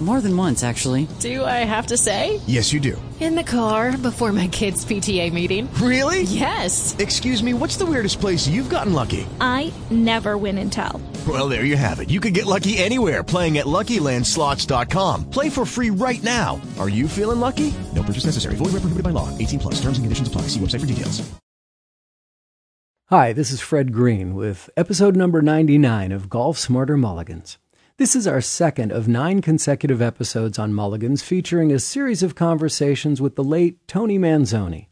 More than once, actually. Do I have to say? Yes, you do. In the car before my kids' PTA meeting. Really? Yes. Excuse me, what's the weirdest place you've gotten lucky? I never win and tell. Well, there you have it. You can get lucky anywhere playing at LuckyLandSlots.com. Play for free right now. Are you feeling lucky? No purchase necessary. Void where prohibited by law. 18 plus. Terms and conditions apply. See website for details. Hi, this is Fred Green with episode number 99 of Golf Smarter Mulligans. This is our second of nine consecutive episodes on Mulligans featuring a series of conversations with the late Tony Manzoni.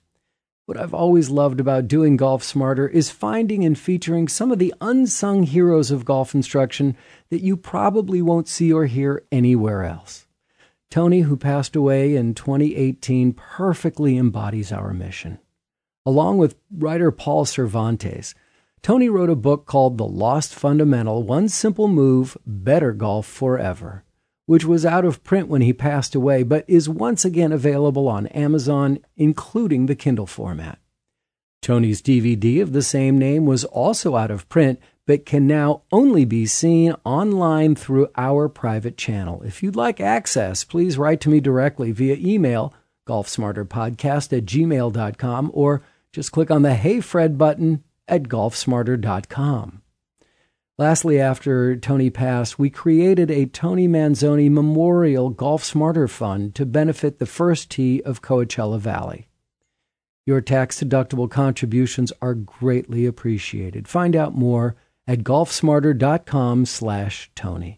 What I've always loved about doing Golf Smarter is finding and featuring some of the unsung heroes of golf instruction that you probably won't see or hear anywhere else. Tony, who passed away in 2018, perfectly embodies our mission. Along with writer Paul Cervantes, Tony wrote a book called The Lost Fundamental One Simple Move Better Golf Forever, which was out of print when he passed away, but is once again available on Amazon, including the Kindle format. Tony's DVD of the same name was also out of print, but can now only be seen online through our private channel. If you'd like access, please write to me directly via email, golfsmarterpodcast at gmail.com, or just click on the Hey Fred button at golfsmarter.com. Lastly, after Tony passed, we created a Tony Manzoni Memorial Golf Smarter Fund to benefit the first tee of Coachella Valley. Your tax deductible contributions are greatly appreciated. Find out more at golfsmarter.com slash Tony.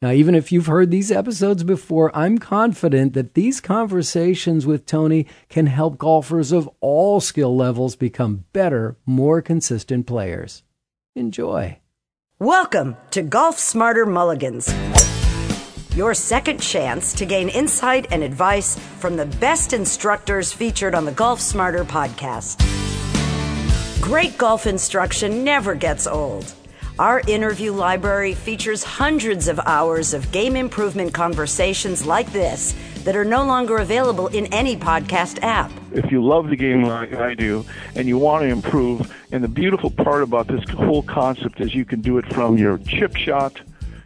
Now, even if you've heard these episodes before, I'm confident that these conversations with Tony can help golfers of all skill levels become better, more consistent players. Enjoy. Welcome to Golf Smarter Mulligans, your second chance to gain insight and advice from the best instructors featured on the Golf Smarter podcast. Great golf instruction never gets old. Our interview library features hundreds of hours of game improvement conversations like this that are no longer available in any podcast app. If you love the game like I do and you want to improve, and the beautiful part about this whole concept is you can do it from your chip shot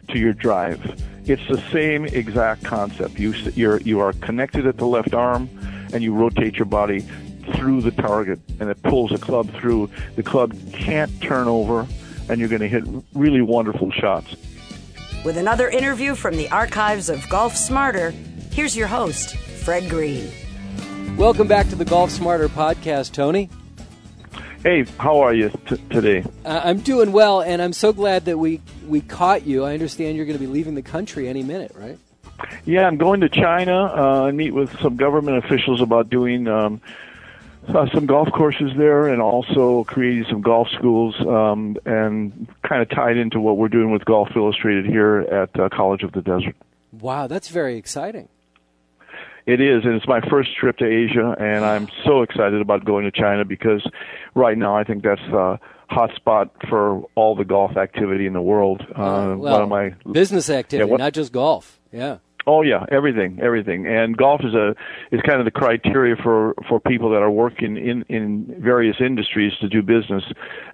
to your drive. It's the same exact concept. You you're, you are connected at the left arm, and you rotate your body through the target, and it pulls the club through. The club can't turn over, and you're going to hit really wonderful shots. With another interview from the archives of Golf Smarter, here's your host, Fred Green. Welcome back to the Golf Smarter podcast, Tony. Hey, how are you t- today? Uh, I'm doing well, and I'm so glad that we, we caught you. I understand you're going to be leaving the country any minute, right? Yeah, I'm going to China uh, and meet with some government officials about doing um, uh, some golf courses there and also creating some golf schools um, and kind of tied into what we're doing with Golf Illustrated here at uh, College of the Desert. Wow, that's very exciting. It is, and it's my first trip to Asia, and I'm so excited about going to China because right now I think that's a hot spot for all the golf activity in the world. Uh, well, one of my business activity, Yeah, what- not just golf. Yeah. Oh yeah, everything, everything. And golf is a is kind of the criteria for for people that are working in in various industries to do business.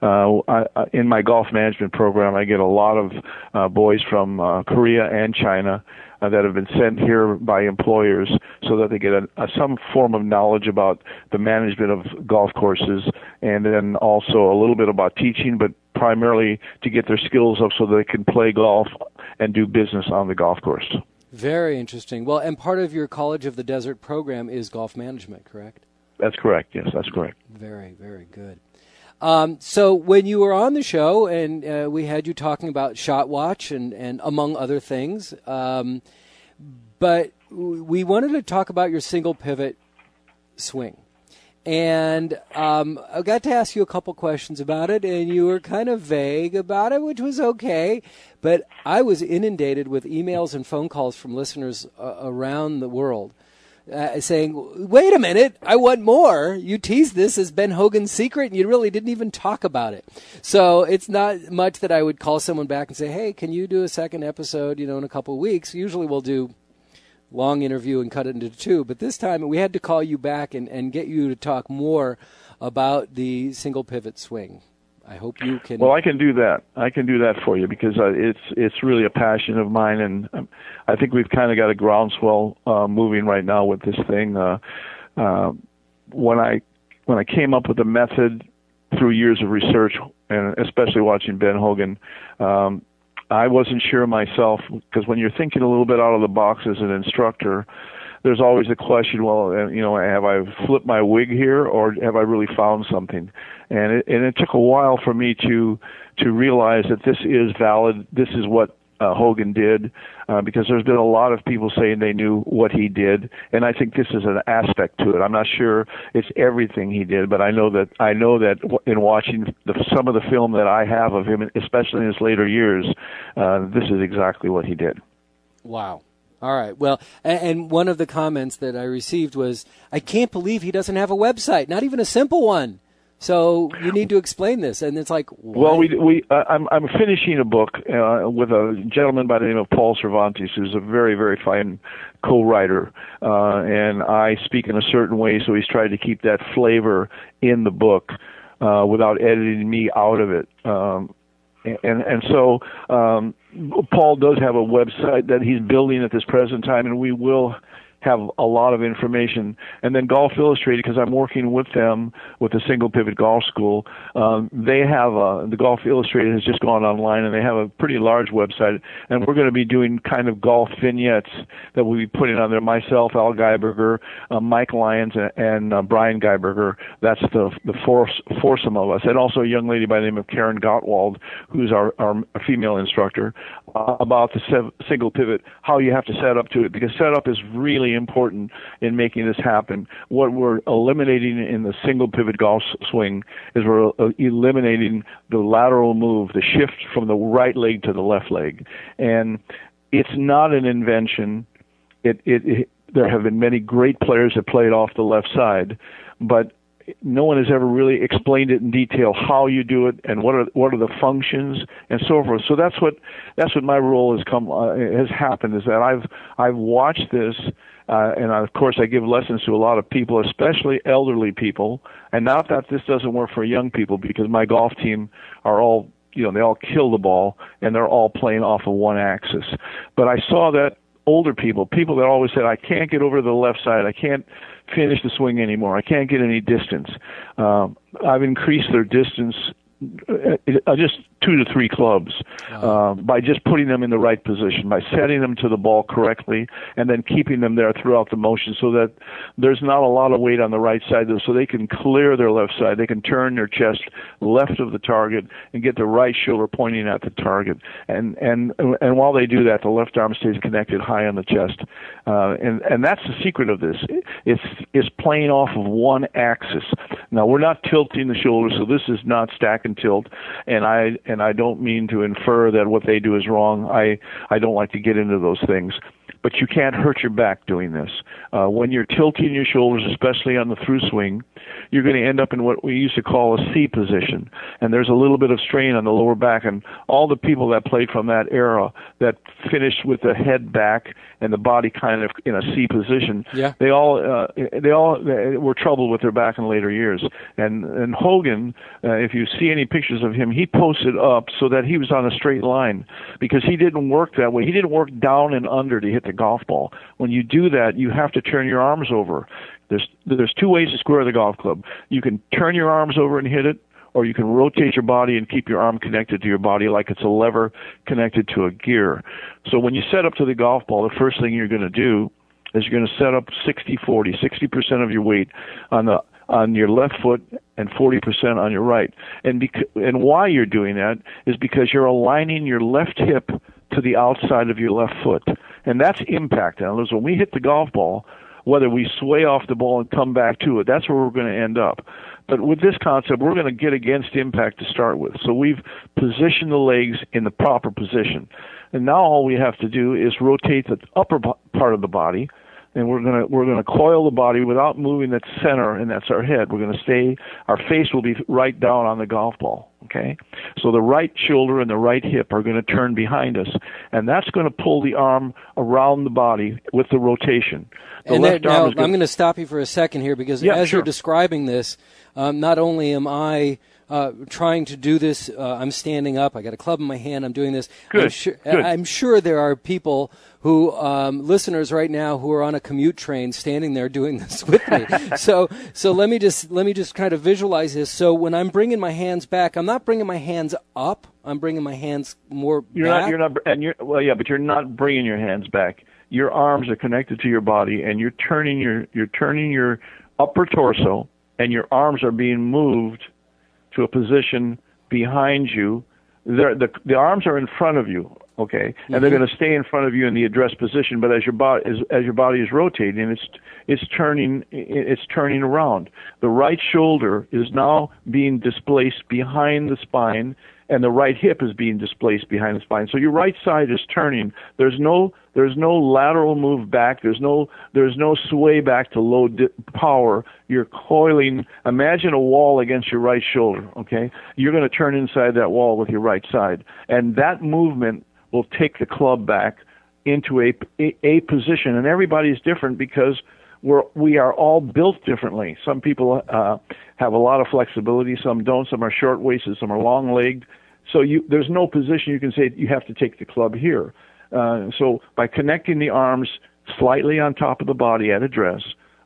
Uh, I, in my golf management program, I get a lot of uh, boys from uh, Korea and China uh, that have been sent here by employers so that they get a, a, some form of knowledge about the management of golf courses, and then also a little bit about teaching, but primarily to get their skills up so they can play golf and do business on the golf course. Very interesting. Well, and part of your College of the Desert program is golf management, correct? That's correct. Yes, that's correct. Very, very good. Um, so when you were on the show and uh, we had you talking about Shot Watch and, and among other things, um, but we wanted to talk about your single pivot swing. And um, I got to ask you a couple questions about it, and you were kind of vague about it, which was okay. But I was inundated with emails and phone calls from listeners uh, around the world uh, saying, "Wait a minute, I want more. You teased this as Ben Hogan's secret, and you really didn't even talk about it." So it's not much that I would call someone back and say, "Hey, can you do a second episode? You know, in a couple of weeks." Usually, we'll do long interview and cut it into two. But this time we had to call you back and, and get you to talk more about the single pivot swing. I hope you can. Well, I can do that. I can do that for you because uh, it's it's really a passion of mine, and um, I think we've kind of got a groundswell uh, moving right now with this thing. Uh, uh, when I when I came up with the method through years of research, and especially watching Ben Hogan, um, I wasn't sure myself because when you're thinking a little bit out of the box as an instructor, there's always a question. Well, uh, you know, have I flipped my wig here, or have I really found something? And it, and it took a while for me to to realize that this is valid. This is what uh, Hogan did, uh, because there's been a lot of people saying they knew what he did, and I think this is an aspect to it. I'm not sure it's everything he did, but I know that I know that in watching the, some of the film that I have of him, especially in his later years, uh, this is exactly what he did. Wow. All right. Well, and one of the comments that I received was, "I can't believe he doesn't have a website, not even a simple one." So you need to explain this, and it's like. Why? Well, we we uh, I'm I'm finishing a book uh, with a gentleman by the name of Paul Cervantes, who's a very very fine co-writer, uh, and I speak in a certain way, so he's tried to keep that flavor in the book uh, without editing me out of it. Um, and and so um, Paul does have a website that he's building at this present time, and we will have a lot of information. And then Golf Illustrated, because I'm working with them with the Single Pivot Golf School, um, they have a, the Golf Illustrated has just gone online and they have a pretty large website. And we're going to be doing kind of golf vignettes that we'll be putting on there. Myself, Al Geiberger, uh, Mike Lyons, and, and uh, Brian Geiberger. That's the the force foursome of us, and also a young lady by the name of Karen Gottwald, who's our our female instructor, uh, about the sev- single pivot, how you have to set up to it, because setup is really really important in making this happen. What we're eliminating in the single pivot golf swing is we're uh, eliminating the lateral move, the shift from the right leg to the left leg. And it's not an invention. It, it, it there have been many great players that played off the left side, but no one has ever really explained it in detail how you do it and what are what are the functions and so forth. So that's what that's what my role has come uh, has happened is that I've I've watched this uh, and of course, I give lessons to a lot of people, especially elderly people. And not that this doesn't work for young people, because my golf team are all, you know, they all kill the ball and they're all playing off of one axis. But I saw that older people, people that always said, I can't get over to the left side, I can't finish the swing anymore, I can't get any distance. Um, I've increased their distance uh, just two to three clubs uh, by just putting them in the right position, by setting them to the ball correctly, and then keeping them there throughout the motion so that there's not a lot of weight on the right side, so they can clear their left side. They can turn their chest left of the target and get the right shoulder pointing at the target. And and and while they do that, the left arm stays connected high on the chest. Uh, and and that's the secret of this. It's it's playing off of one axis. Now we're not tilting the shoulders, so this is not stack and tilt. And I and I don't mean to infer that what they do is wrong. I I don't like to get into those things but you can't hurt your back doing this. Uh, when you're tilting your shoulders, especially on the through swing, you're going to end up in what we used to call a C position, and there's a little bit of strain on the lower back. And all the people that played from that era that finished with the head back and the body kind of in a C position, yeah. they all uh, they all they were troubled with their back in later years. And and Hogan, uh, if you see any pictures of him, he posted up so that he was on a straight line because he didn't work that way. He didn't work down and under to hit the golf ball. When you do that, you have to turn your arms over. There's there's two ways to square the golf club. You can turn your arms over and hit it, or you can rotate your body and keep your arm connected to your body like it's a lever connected to a gear. So when you set up to the golf ball, the first thing you're going to do is you're going to set up 60-40, 60% of your weight on the on your left foot and 40% on your right. And bec- and why you're doing that is because you're aligning your left hip to the outside of your left foot. And that's impact. In other words, when we hit the golf ball, whether we sway off the ball and come back to it. That's where we're going to end up. But with this concept, we're going to get against impact to start with. So we've positioned the legs in the proper position. And now all we have to do is rotate the upper part of the body and we're gonna we're gonna coil the body without moving the center, and that's our head. We're gonna stay. Our face will be right down on the golf ball. Okay, so the right shoulder and the right hip are going to turn behind us, and that's going to pull the arm around the body with the rotation. The and left that, arm now, gonna, I'm going to stop you for a second here because Yeah, as sure. you're describing this, um, not only am I uh, trying to do this, uh, I'm standing up. I got a club in my hand. I'm doing this. I'm Good, sure, good. I'm sure there are people who, um, listeners right now, who are on a commute train, standing there doing this with me. so, so let me just let me just kind of visualize this. So when I'm bringing my hands back, I'm not bringing my hands up. I'm bringing my hands more You're back. not. You're not. And you're well, yeah, but you're not bringing your hands back. Your arms are connected to your body, and you're turning your you're turning your upper torso, and your arms are being moved to a position behind you. They're, the the arms are in front of you, okay, and they're Mhm. going to stay in front of you in the address position. But as your body as, as your body is rotating, it's it's turning it's turning around. The right shoulder is now being displaced behind the spine, and the right hip is being displaced behind the spine. So your right side is turning. There's no there's no lateral move back. There's no there's no sway back to low di- power. You're coiling. Imagine a wall against your right shoulder. Okay, you're going to turn inside that wall with your right side, and that movement will take the club back into a a, a position. And everybody's different because we're we are all built differently. Some people uh, have a lot of flexibility, some don't. Some are short waisted, some are long legged. So you there's no position you can say you have to take the club here. Uh, so by connecting the arms slightly on top of the body at address,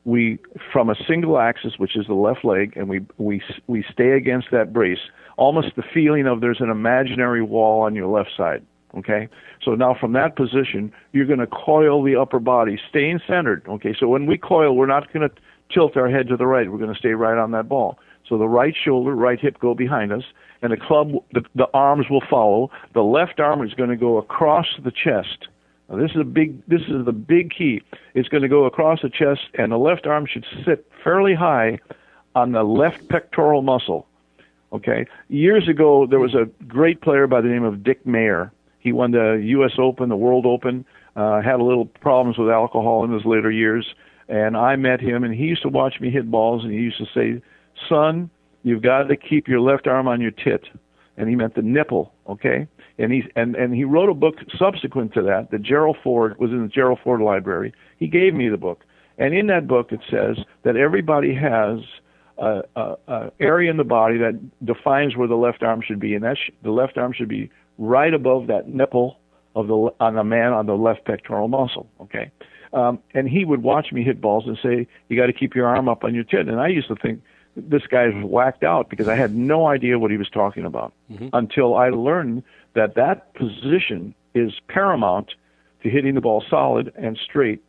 we from a single axis, which is the left leg, and we we we stay against that brace. Almost the feeling of there's an imaginary wall on your left side. Okay, so now from that position, you're going to coil the upper body, staying centered. Okay, so when we coil, we're not going to tilt our head to the right. We're going to stay right on that ball. So the right shoulder, right hip go behind us, and the club, the, the arms will follow. The left arm is going to go across the chest. Now this is a big. This is the big key. It's going to go across the chest, and the left arm should sit fairly high on the left pectoral muscle. Okay. Years ago, there was a great player by the name of Dick Mayer. He won the U.S. Open, the World Open. Uh, had a little problems with alcohol in his later years, and I met him, and he used to watch me hit balls, and he used to say, "Son, you've got to keep your left arm on your tit," and he meant the nipple. Okay. And he and and he wrote a book subsequent to that. That Gerald Ford was in the Gerald Ford Library. He gave me the book, and in that book it says that everybody has a, a, a area in the body that defines where the left arm should be, and that sh- the left arm should be right above that nipple of the on the man on the left pectoral muscle. Okay, um, and he would watch me hit balls and say, "You got to keep your arm up on your chin." And I used to think this guy's whacked out because I had no idea what he was talking about until I learned that that position is paramount to hitting the ball solid and straight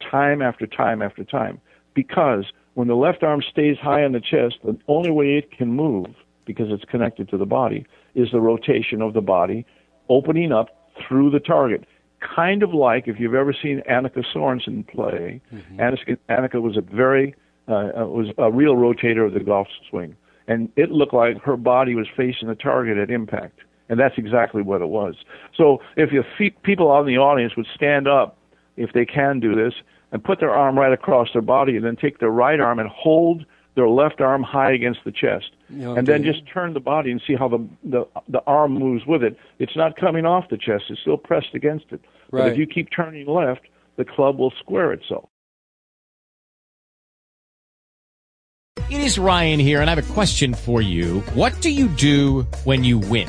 time after time after time. Because when the left arm stays high on the chest, the only way it can move, because it's connected to the body, is the rotation of the body opening up through the target. Kind of like if you've ever seen Annika Sorenstam play. Annika, Annika was a very uh, uh, was a real rotator of the golf swing, and it looked like her body was facing the target at impact, and that's exactly what it was. So if you fe- people out in the audience would stand up, if they can do this, and put their arm right across their body, and then take their right arm and hold their left arm high against the chest, Yeah, and then just turn the body and see how the, the the arm moves with it. It's not coming off the chest; it's still pressed against it. But if you keep turning left, the club will square itself. It is Ryan here, and I have a question for you. What do you do when you win?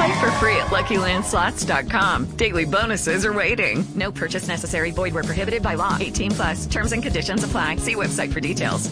Play for free at LuckyLandSlots.com. Daily bonuses are waiting. No purchase necessary. Void where prohibited by law. 18 plus. Terms and conditions apply. See website for details.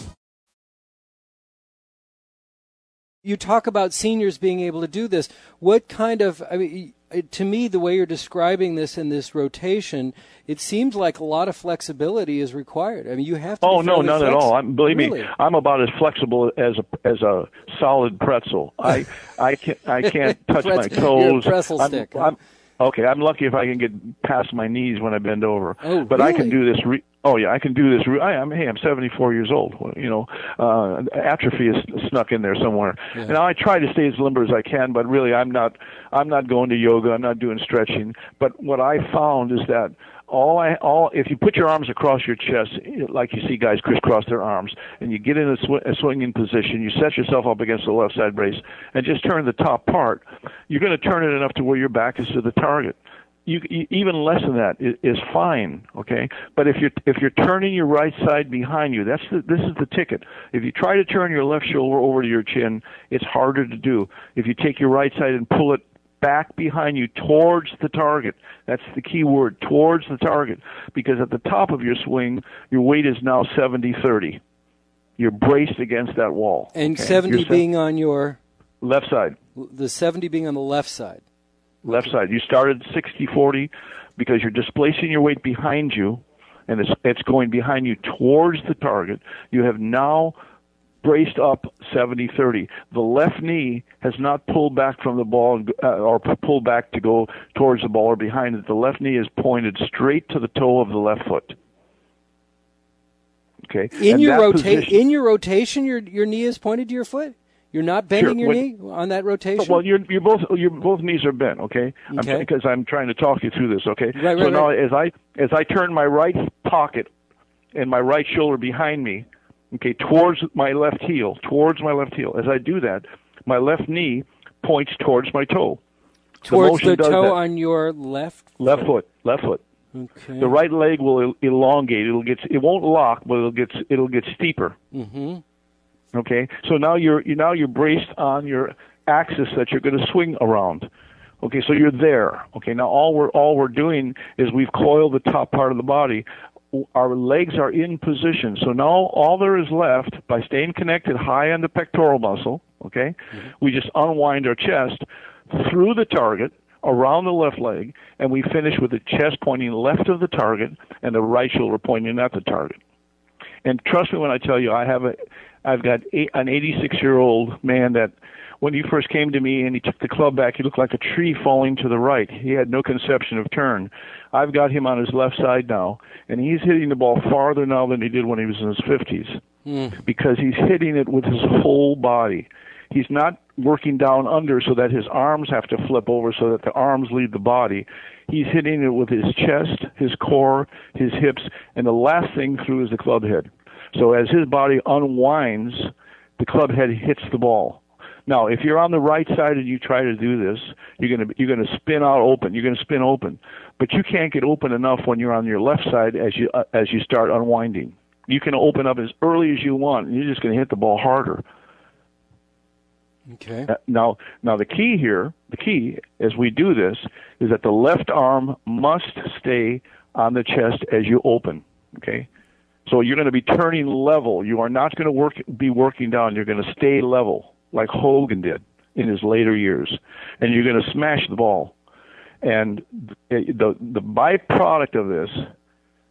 You talk about seniors being able to do this. What kind of? I mean, to me, the way you're describing this in this rotation, it seems like a lot of flexibility is required. I mean, you have to. Oh no, none at all. I'm, believe Really? me, I'm about as flexible as a as a solid pretzel. I I can't I can't touch my Pretzel- you're a toes. pretzel I'm, stick, huh? I'm, okay, I'm lucky if I can get past my knees when I bend over. Oh, but I can do this. Re- oh yeah, I can do this. I, I'm hey, I'm 74 years old. You know, uh, atrophy is snuck in there somewhere. Yeah. And I try to stay as limber as I can, but really, I'm not. I'm not going to yoga. I'm not doing stretching. But what I found is that all I all if you put your arms across your chest like you see guys crisscross their arms and you get in a, sw- a swinging position you set yourself up against the left side brace and just turn the top part you're going to turn it enough to where your back is to the target you, even less than that is, is fine okay but if you're if you're turning your right side behind you that's the, this is the ticket if you try to turn your left shoulder over to your chin it's harder to do if you take your right side and pull it back behind you towards the target. That's the key word, towards the target. Because at the top of your swing, your weight is now 70 30. You're braced against that wall. And okay? 70 You're se- being on your left side. the 70 being on the left side. Left side. You started 60 40 because you're displacing your weight behind you and it's, it's going behind you towards the target. You have now braced up 70 30. The left knee has not pulled back from the ball uh, or pulled back to go towards the ball or behind it. The left knee is pointed straight to the toe of the left foot. Okay. In And your rotation, in your rotation, your your knee is pointed to your foot. You're not bending Sure, your when- knee on that rotation. Well, you're you're both your both knees are bent, okay? Okay. Because I'm, trying to talk you through this, okay? Right, so right, now right. as I as I turn my right pocket and my right shoulder behind me, okay, towards my left heel, towards my left heel. As I do that, my left knee points towards my toe. towards motion the toe that. on your left. left foot, left foot. Okay. The right leg will elongate. It'll get it won't lock, but it'll get it'll get steeper. Mm-hmm. Okay, so now you're you now you're braced on your axis that you're going to swing around. Okay, so you're there. Okay, now all we're all we're doing is we've coiled the top part of the body. Our legs are in position. So now all there is left by staying connected high on the pectoral muscle. Okay, mm-hmm. we just unwind our chest through the target around the left leg, and we finish with the chest pointing left of the target and the right shoulder pointing at the target. And trust me when I tell you, I have a, I've got eight, an 86 year old man that when he first came to me and he took the club back, he looked like a tree falling to the right. He had no conception of turn. I've got him on his left side now, and he's hitting the ball farther now than he did when he was in his 50s Mm. because he's hitting it with his whole body. He's not working down under so that his arms have to flip over so that the arms lead the body. He's hitting it with his chest, his core, his hips, and the last thing through is the club head. So as his body unwinds, the club head hits the ball. Now, if you're on the right side and you try to do this, you're going to you're to spin out open. You're going to spin open, but you can't get open enough when you're on your left side as you uh, as you start unwinding. You can open up as early as you want, and you're just going to hit the ball harder. Okay. Uh, Now, now the key here, the key as we do this, is that the left arm must stay on the chest as you open. Okay, so you're going to be turning level. You are not going to work be working down. You're going to stay level, like Hogan did in his later years, and you're going to smash the ball. And the the, the byproduct of this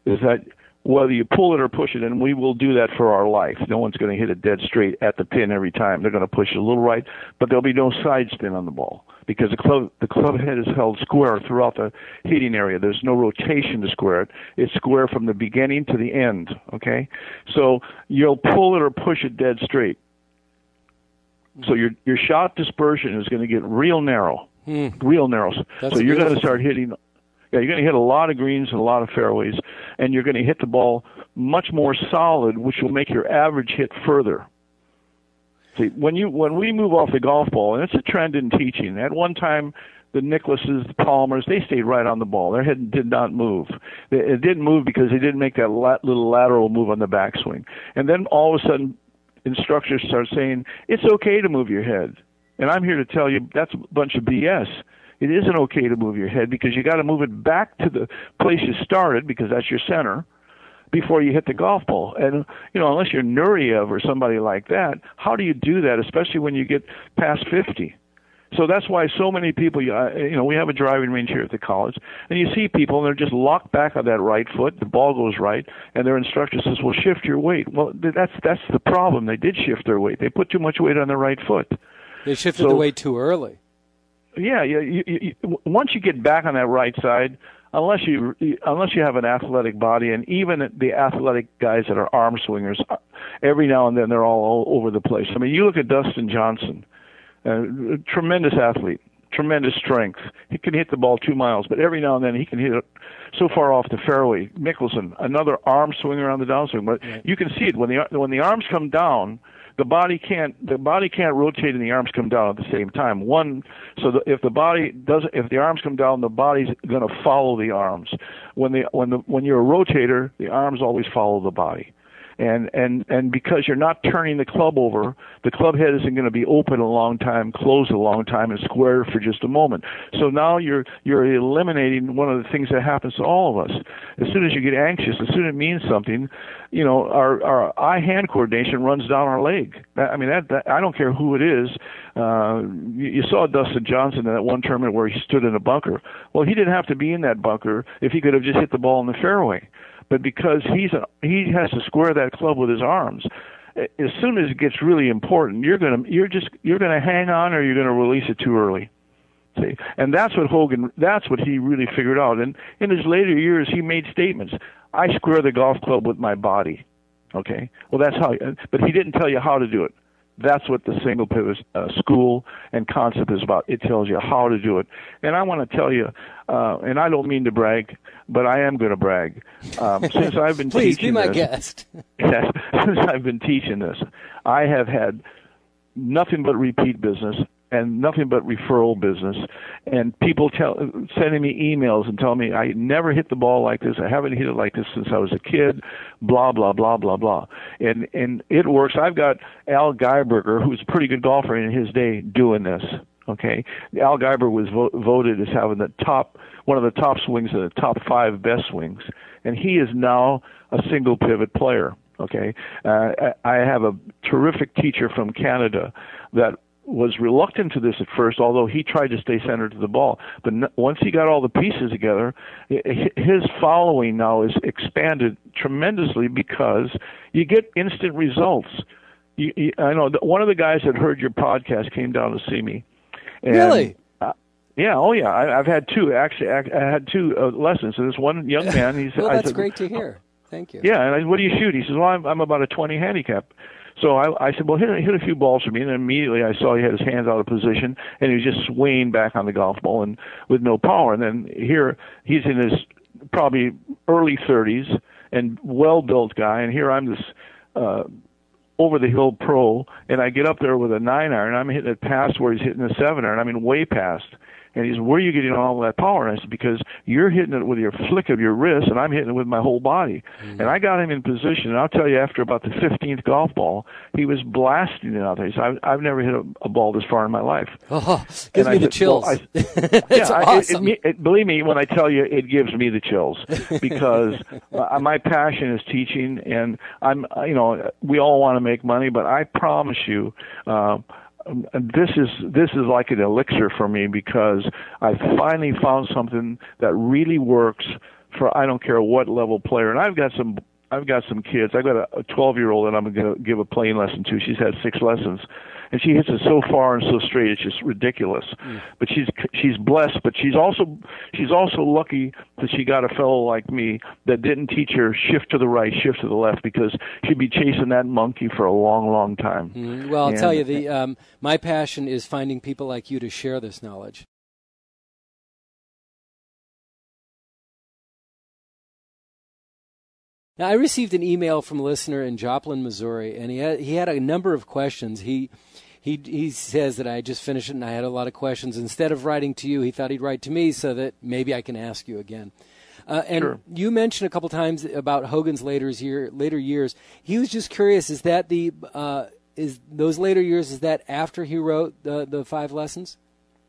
is that whether you pull it or push it, and we will do that for our life. No one's going to hit it dead straight at the pin every time. They're going to push it a little right, but there'll be no side spin on the ball because the club the club head is held square throughout the hitting area. There's no rotation to square it. It's square from the beginning to the end. Okay, so you'll pull it or push it dead straight. So your your shot dispersion is going to get real narrow, Hmm. real narrow. That's so you're going to start hitting yeah, you're going to hit a lot of greens and a lot of fairways, and you're going to hit the ball much more solid, which will make your average hit further. See, when you when we move off the golf ball, and it's a trend in teaching. At one time, the Nicklases, the Palmers, they stayed right on the ball. Their head did not move. It didn't move because they didn't make that little lateral move on the backswing. And then all of a sudden, instructors start saying it's okay to move your head. And I'm here to tell you that's a bunch of BS. It isn't okay to move your head because you got to move it back to the place you started because that's your center before you hit the golf ball. And you know, unless you're Nureyev or somebody like that, how do you do that, especially when you get past 50? So that's why so many people, uh, you know, we have a driving range here at the college, and you see people and they're just locked back on that right foot. The ball goes right, and their instructor says, "Well, shift your weight." Well, that's that's the problem. They did shift their weight. They put too much weight on their right foot. They shifted so, the weight too early. Yeah, yeah. You, you, you, once you get back on that right side, unless you unless you have an athletic body, and even the athletic guys that are arm swingers, uh, every now and then they're all, all over the place. I mean, you look at Dustin Johnson uh, tremendous athlete, tremendous strength. He can hit the ball two miles, but every now and then he can hit it so far off the fairway. Mickelson, another arm swinger on the downswing, but you can see it when the when the arms come down. The body can't the body can't rotate and the arms come down at the same time. One, so the, if the body does if the arms come down, the body's going to follow the arms. When the when the when you're a rotator, the arms always follow the body and and and because you're not turning the club over, the club head isn't going to be open a long time, closed a long time, and square for just a moment. So now you're you're eliminating one of the things that happens to all of us. As soon as you get anxious, as soon as it means something, you know, our our eye hand coordination runs down our leg. I mean, that, that I don't care who it is. Uh, you, you saw Dustin Johnson in that one tournament where he stood in a bunker. Well, he didn't have to be in that bunker if he could have just hit the ball in the fairway but because he's a, he has to square that club with his arms. As soon as it gets really important, you're gonna you're just you're gonna hang on or you're gonna release it too early. See, and that's what Hogan that's what he really figured out. And in his later years, he made statements. I square the golf club with my body. Okay, well that's how. But he didn't tell you how to do it. That's what the single pivot uh, school and concept is about. It tells you how to do it. And I want to tell you, uh, and I don't mean to brag, but I am going to brag. Um, since I've been Please teaching be my this, guest. yes, since I've been teaching this, I have had nothing but repeat business and nothing but referral business. And people tell sending me emails and telling me I never hit the ball like this. I haven't hit it like this since I was a kid. Blah blah blah blah blah. And and it works. I've got Al Geiberger who's a pretty good golfer in his day doing this okay? Al Geiber was vo- voted as having the top one of the top swings and the top 5 best swings. And he is now a single pivot player okay? Uh, I have a terrific teacher from Canada that was reluctant to this at first, although he tried to stay centered to the ball. But once he got all the pieces together, his following now is expanded tremendously because you get instant results. You, you, I know that one of the guys that heard your podcast came down to see me. And, really? Uh, yeah. Oh, yeah. I, I've had two actually. I, I had two uh, lessons. And this one young man. He's. well, that's said, great to hear. Thank you. Yeah. And I, what do you shoot? He says, "Well, I'm, I'm about a 20 handicap." So I, I said, well, hit, hit a few balls for me. And immediately I saw he had his hands out of position and he was just swaying back on the golf ball and with no power. And then here he's in his probably early 30s and well built guy. And here I'm this, uh, over the hill pro and I get up there with a nine iron. I'm hitting it past where he's hitting the seven iron. I mean, way past. And he says, Where are you getting all that power? And I said, Because you're hitting it with your flick of your wrist, and I'm hitting it with my whole body. Mm-hmm. And I got him in position. And I'll tell you, after about the 15th golf ball, he was blasting it out there. He said, I've, I've never hit a, a ball this far in my life. Oh, gives and me I the said, chills. Well, I, yeah, awesome. I, it, it, believe me, when I tell you, it gives me the chills because uh, my passion is teaching, and I'm, you know, we all want to make money, but I promise you, uh, Um, this is this is like an elixir for me because I finally found something that really works for I don't care what level player. And I've got some I've got some kids. I've got a 12 year old that I'm going to give a playing lesson to. She's had six lessons, and she hits it so far and so straight it's just ridiculous. Mm. But she's she's blessed, but she's also she's also lucky that she got a fellow like me that didn't teach her shift to the right, shift to the left because she'd be chasing that monkey for a long, long time. Mm. Well, I'll and, tell you, the um, my passion is finding people like you to share this knowledge. Now, I received an email from a listener in Joplin, Missouri, and he had, he had a number of questions. He he he says that I just finished it and I had a lot of questions. Instead of writing to you, he thought he'd write to me so that maybe I can ask you again. Uh, and Sure. you mentioned a couple times about Hogan's later year later years. He was just curious: is that the uh, is those later years? Is that after he wrote the the five lessons?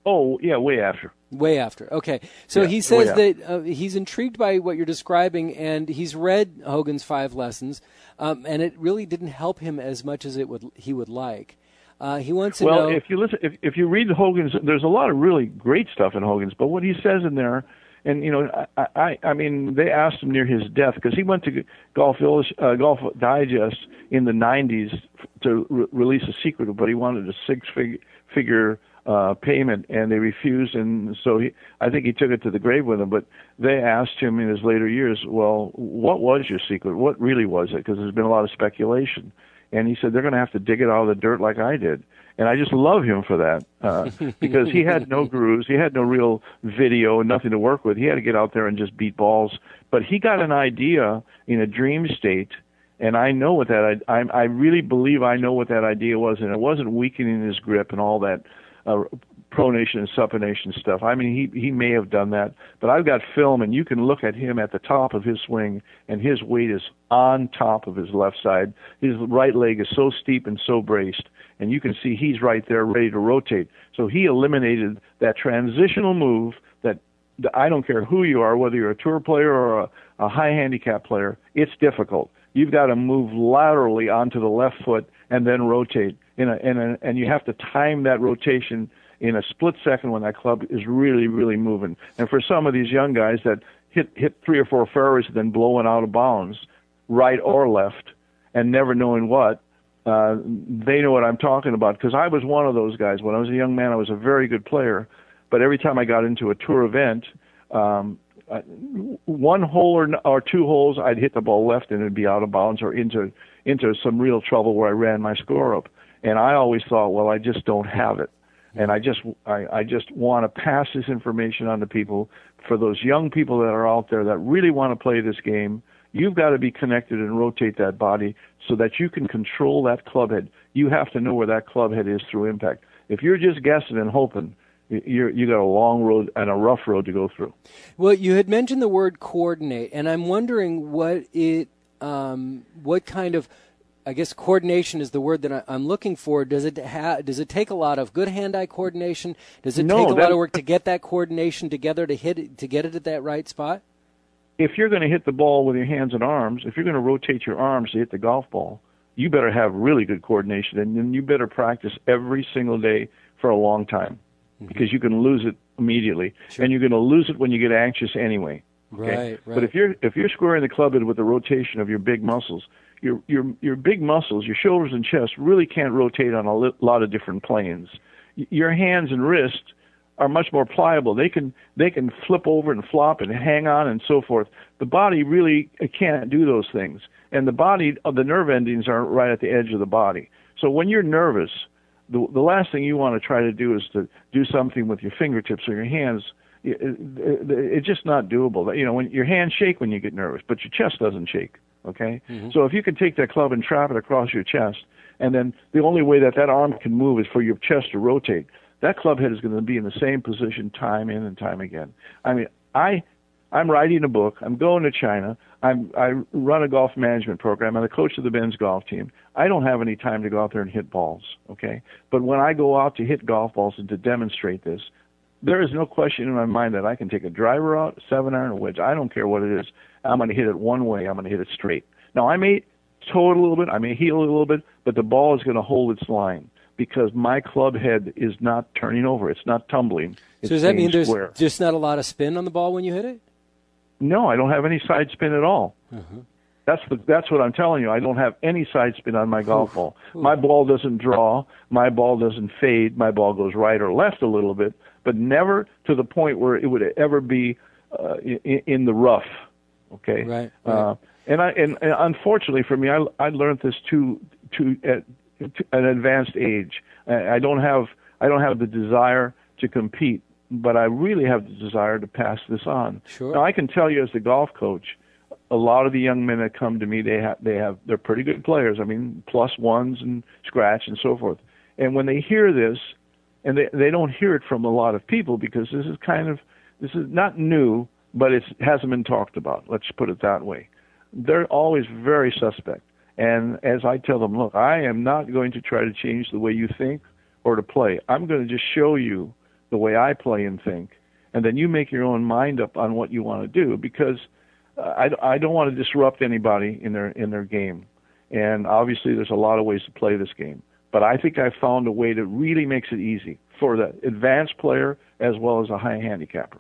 Oh, yeah, way after. Way after. Okay. So Yeah, he says that uh, he's intrigued by what you're describing, and he's read Hogan's Five Lessons, um, and it really didn't help him as much as it would he would like. Uh, he wants to well, know. if you listen, if if you read Hogan's, there's a lot of really great stuff in Hogan's. But what he says in there, and you know, I I, I mean, they asked him near his death because he went to Golf uh, Golf Digest in the '90s to re- release a secret, but he wanted a six fig- figure uh payment and they refused and so he I think he took it to the grave with him but they asked him in his later years well what was your secret? What really was it? Because there's been a lot of speculation. And he said they're going to have to dig it out of the dirt like I did. And I just love him for that uh because he had no gurus he had no real video and nothing to work with. He had to get out there and just beat balls. But he got an idea in a dream state and I know what that I I, I really believe I know what that idea was, and it wasn't weakening his grip and all that uh, pronation and supination stuff. I mean, he he may have done that, but I've got film, and you can look at him at the top of his swing, and his weight is on top of his left side. His right leg is so steep and so braced, and you can see he's right there ready to rotate. So he eliminated that transitional move that I don't care who you are, whether you're a tour player or a, a high handicap player, it's difficult. You've got to move laterally onto the left foot and then rotate. In a, in a, and you have to time that rotation in a split second when that club is really, really moving. And for some of these young guys that hit hit three or four fairways then blowing out of bounds, right or left, and never knowing what, uh, they know what I'm talking about. Because I was one of those guys. When I was a young man, I was a very good player, but every time I got into a tour event, um, uh, one hole or, or two holes, I'd hit the ball left and it'd be out of bounds or into into some real trouble where I ran my score up. And I always thought, well, I just don't have it, and I just I, I just want to pass this information on to people for those young people that are out there that really want to play this game. You've got to be connected and rotate that body so that you can control that club head. You have to know where that club head is through impact. If you're just guessing and hoping, you're you got a long road and a rough road to go through. Well, you had mentioned the word coordinate, and I'm wondering what it, um, what kind of, I guess coordination is the word that I, I'm looking for. Does it ha- does it take a lot of good hand-eye coordination? Does it No, take a lot of work to get that coordination together to hit it, to get it at that right spot? If you're going to hit the ball with your hands and arms, if you're going to rotate your arms to hit the golf ball, you better have really good coordination, and then you better practice every single day for a long time, mm-hmm. because you can lose it immediately, and you're going to lose it when you get anxious anyway. Okay? Right, But if you're if you're squaring the club with the rotation of your big muscles, your your your big muscles, your shoulders and chest really can't rotate on a li- lot of different planes. Your hands and wrists are much more pliable. They can they can flip over and flop and hang on and so forth. The body really can't do those things, and the body uh, the nerve endings are right at the edge of the body. So when you're nervous, the the last thing you want to try to do is to do something with your fingertips or your hands. It, uh, it, it's just not doable. You know, when your hands shake when you get nervous, but your chest doesn't shake. Okay, mm-hmm. so if you can take that club and trap it across your chest, and then the only way that that arm can move is for your chest to rotate. That club head is going to be in the same position time in and time again. I mean, I I'm writing a book. I'm going to China. I'm I run a golf management program. I'm the coach of the men's golf team. I don't have any time to go out there and hit balls, okay? But when I go out to hit golf balls and to demonstrate this, there is no question in my mind that I can take a driver out, a seven iron, a wedge. I don't care what it is. I'm going to hit it one way. I'm going to hit it straight. Now I may toe it a little bit. I may heel it a little bit, but the ball is going to hold its line because my club head is not turning over. It's not tumbling. It's so does that mean there's square. just not a lot of spin on the ball when you hit it? No, I don't have any side spin at all. Uh-huh. That's the that's what I'm telling you. I don't have any side spin on my golf ball. My ball doesn't draw. My ball doesn't fade. My ball goes right or left a little bit, but never to the point where it would ever be uh, in, in the rough. Okay. Right. Uh, and I and, and unfortunately for me, I I learned this too too at to an advanced age. I, I don't have I don't have the desire to compete, but I really have the desire to pass this on. Sure. Now I can tell you as the golf coach, a lot of the young men that come to me, they have they have they're pretty good players. I mean, plus ones and scratch and so forth. And when they hear this, and they they don't hear it from a lot of people because this is kind of this is not new, but it hasn't been talked about. Let's put it that way. They're always very suspect. And as I tell them, look, I am not going to try to change the way you think or to play. I'm going to just show you the way I play and think, and then you make your own mind up on what you want to do because uh, I, I don't want to disrupt anybody in their in their game. And obviously, there's a lot of ways to play this game. But I think I've found a way that really makes it easy for the advanced player as well as a high handicapper.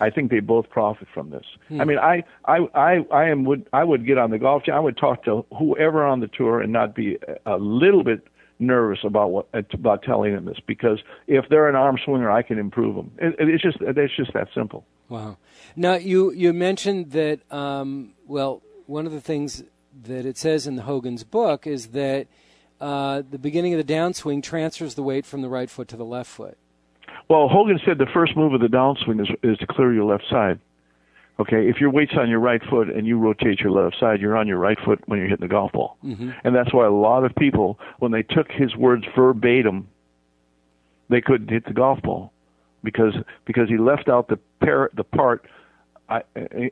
I think they both profit from this. Hmm. I mean, I, I, I, I am would I would get on the golf team. I would talk to whoever on the tour and not be a little bit nervous about what about telling them this because if they're an arm swinger, I can improve them. It, it's just it's just that simple. Wow. Now you you mentioned that um, well one of the things that it says in the Hogan's book is that uh, the beginning of the downswing transfers the weight from the right foot to the left foot. Well, Hogan said the first move of the downswing is, is to clear your left side. Okay, if your weight's on your right foot and you rotate your left side, you're on your right foot when you're hitting the golf ball. Mm-hmm. And that's why a lot of people, when they took his words verbatim, they couldn't hit the golf ball because because he left out the par- the part. I,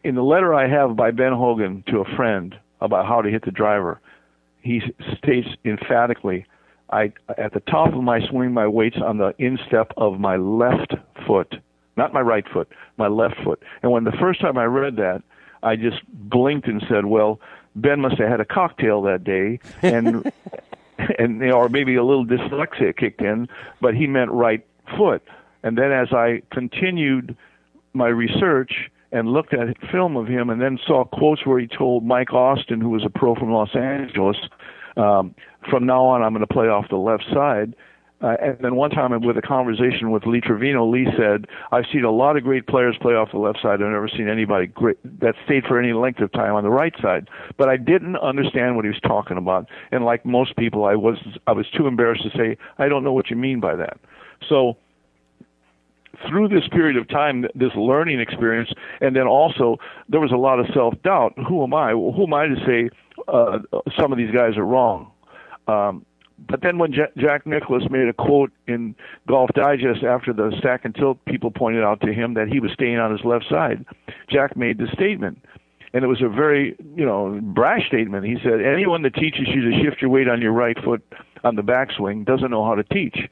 in the letter I have by Ben Hogan to a friend about how to hit the driver, he states emphatically, "I at the top of my swing, my weight's on the instep of my left foot, not my right foot, my left foot." And when the first time I read that, I just blinked and said, "Well, Ben must have had a cocktail that day," and and you know, or maybe a little dyslexia kicked in, but he meant right foot. And then as I continued my research and looked at film of him, and then saw quotes where he told Mike Austin, who was a pro from Los Angeles, um, from now on I'm going to play off the left side. Uh, and then one time with a conversation with Lee Trevino, Lee said, I've seen a lot of great players play off the left side. I've never seen anybody great that stayed for any length of time on the right side. But I didn't understand what he was talking about. And like most people, I was, I was too embarrassed to say, I don't know what you mean by that. So through this period of time, this learning experience, and then also there was a lot of self-doubt. Who am I? Well, Who am I to say uh, some of these guys are wrong? Um, but then when J- Jack Nicklaus made a quote in Golf Digest after the stack and tilt, people pointed out to him that he was staying on his left side. Jack made the statement, and it was a very you know brash statement. He said, "Anyone that teaches you to shift your weight on your right foot on the backswing doesn't know how to teach."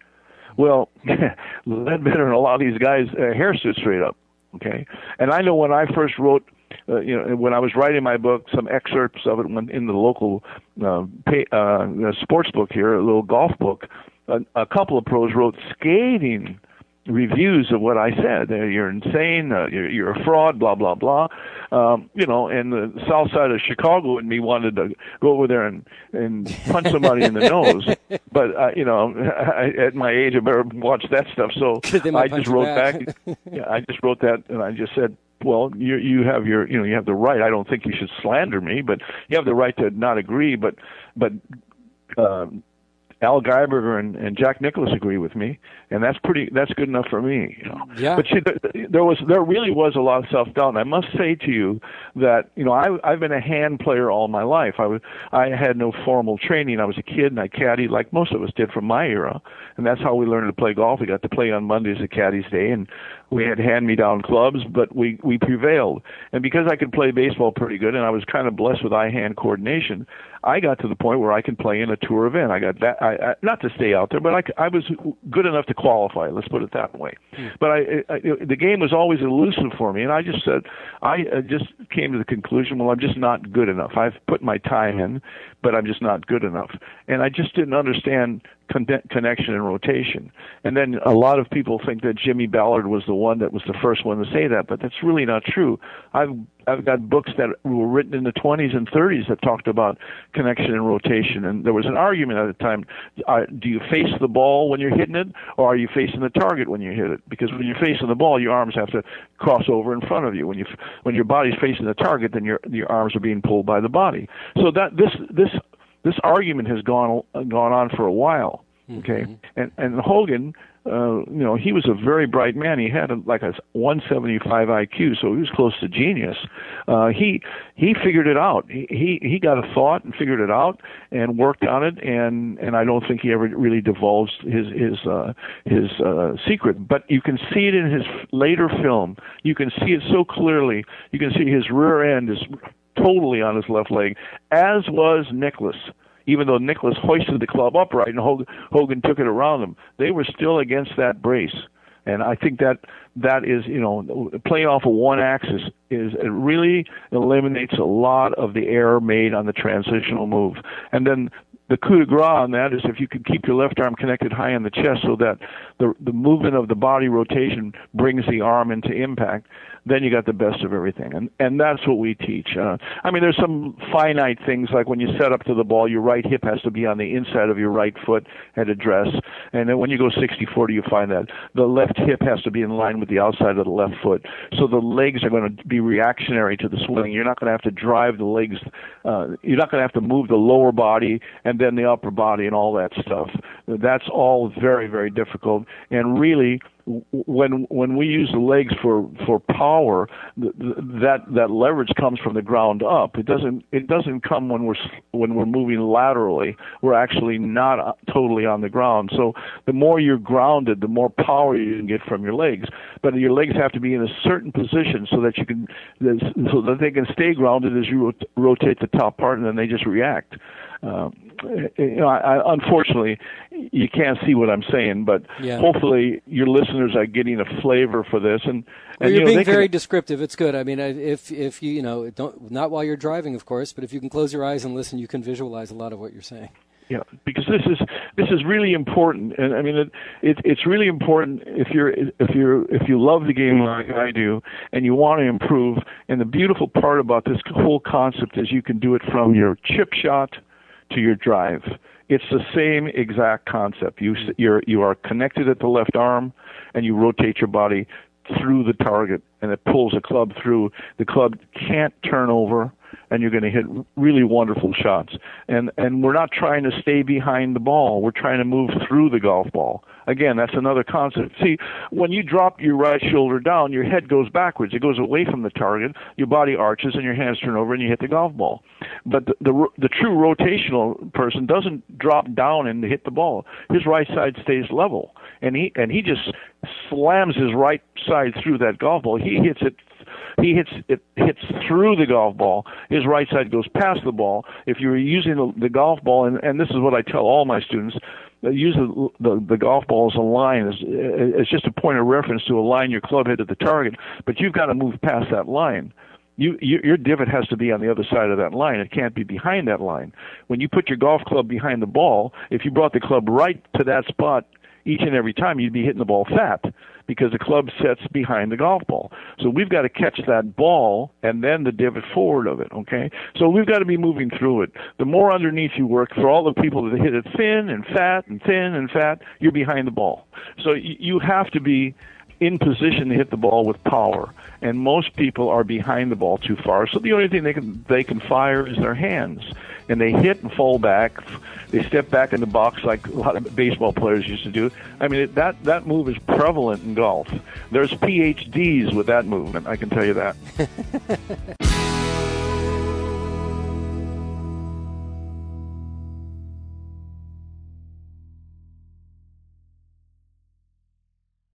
Well, Leadbetter and a lot of these guys uh, hair stood straight up. Okay, and I know when I first wrote uh, you know, when I was writing my book, some excerpts of it went in the local uh, pay, uh, sports book here, a little golf book. A, a couple of pros wrote scathing reviews of what I said. Uh, you're insane. Uh, you're, you're a fraud. Blah blah blah. Um, you know, and the south side of Chicago and me wanted to go over there and and punch somebody in the nose. But uh, you know, I, at my age, I better watch that stuff. So I just wrote back. back yeah, I just wrote that, and I just said, well, you you have your you know you have the right. I don't think you should slander me, but you have the right to not agree. But but um, Al Geiberger and, and Jack Nicklaus agree with me, and that's pretty. That's good enough for me. You know? Yeah. But see, there, there was there really was a lot of self doubt, and I must say to you that you know I I've been a hand player all my life. I was I had no formal training. I was a kid and I caddied like most of us did from my era, and that's how we learned to play golf. We got to play on Mondays at Caddies Day, and we had hand me down clubs, but we we prevailed. And because I could play baseball pretty good, and I was kind of blessed with eye hand coordination, I got to the point where I could play in a tour event. I got that. I, I not to stay out there, but I, I was good enough to qualify. Let's put it that way. Hmm. But I, I the game was always elusive for me, and I just said I just came to the conclusion, well, I'm just not good enough. I've put my time in, but I'm just not good enough, and I just didn't understand connection and rotation. And then a lot of people think that Jimmy Ballard was the one that was the first one to say that, but that's really not true. I've I've got books that were written in the 20s and 30s that talked about connection and rotation, and there was an argument at the time: uh, do you face the ball when you're hitting it, or are you facing the target when you hit it? Because when you're facing the ball, your arms have to cross over in front of you. When you when your body's facing the target, then your your arms are being pulled by the body. So that this this this argument has gone gone on for a while. Okay, and and Hogan, uh, you know, he was a very bright man. He had a, like a 175 IQ, so he was close to genius. Uh, he he figured it out. He, he he got a thought and figured it out and worked on it. And and I don't think he ever really divulged his his uh, his uh, secret. But you can see it in his later film. You can see it so clearly. You can see his rear end is totally on his left leg, as was Nicklaus even though Nicklaus hoisted the club upright and Hogan took it around them, they were still against that brace. And I think that that is, you know, playing off of one axis is it really eliminates a lot of the error made on the transitional move. And then the coup de grace on that is if you can keep your left arm connected high in the chest so that the the movement of the body rotation brings the arm into impact then you got the best of everything. And and that's what we teach. Uh, I mean, there's some finite things like when you set up to the ball, your right hip has to be on the inside of your right foot at address. And then when you go 60-40, you find that the left hip has to be in line with the outside of the left foot. So the legs are going to be reactionary to the swing. You're not going to have to drive the legs. Uh, you're not going to have to move the lower body and then the upper body and all that stuff. That's all very very difficult. And really when when we use the legs for for power, that that leverage comes from the ground up. It doesn't it doesn't come when we're when we're moving laterally. We're actually not uh, totally on the ground. So the more you're grounded, the more power you can get from your legs. But your legs have to be in a certain position so that you can so that they can stay grounded as you rotate the top part, and then they just react. Um, you know, I, I, unfortunately, you can't see what I'm saying, but yeah. hopefully your listeners are getting a flavor for this. And, and well, you're you know, being very can, descriptive. It's good. I mean, if if you you know don't not while you're driving, of course, but if you can close your eyes and listen, you can visualize a lot of what you're saying. Yeah, because this is this is really important, and I mean it, it it's really important if you're if you're if you love the game like I do, and you want to improve. And the beautiful part about this whole concept is you can do it from your chip shot to your drive. It's the same exact concept. You mm-hmm. you're you are connected at the left arm, and you rotate your body through the target, and it pulls a club through. The club can't turn over and you're going to hit really wonderful shots. And and we're not trying to stay behind the ball. We're trying to move through the golf ball. Again, that's another concept. See, when you drop your right shoulder down, your head goes backwards. It goes away from the target. Your body arches and your hands turn over and you hit the golf ball. But the the, the true rotational person doesn't drop down and hit the ball. His right side stays level. And he and he just slams his right side through that golf ball. He hits it he hits it hits through the golf ball. His right side goes past the ball. If you're using the, the golf ball, and, and this is what I tell all my students, use the, the the golf ball as a line. It's, it's just a point of reference to align your club head to the target, but you've got to move past that line. You, you, your divot has to be on the other side of that line. It can't be behind that line. When you put your golf club behind the ball, if you brought the club right to that spot each and every time, you'd be hitting the ball fat because the club sets behind the golf ball. So we've got to catch that ball and then the divot forward of it, okay? So we've got to be moving through it. The more underneath you work, for all the people that hit it thin and fat and thin and fat, you're behind the ball. So you have to be in position to hit the ball with power. And most people are behind the ball too far. So the only thing they can they can fire is their hands. And they hit and fall back. They step back in the box like a lot of baseball players used to do. I mean, it, that that move is prevalent in golf. There's PhDs with that movement. I can tell you that.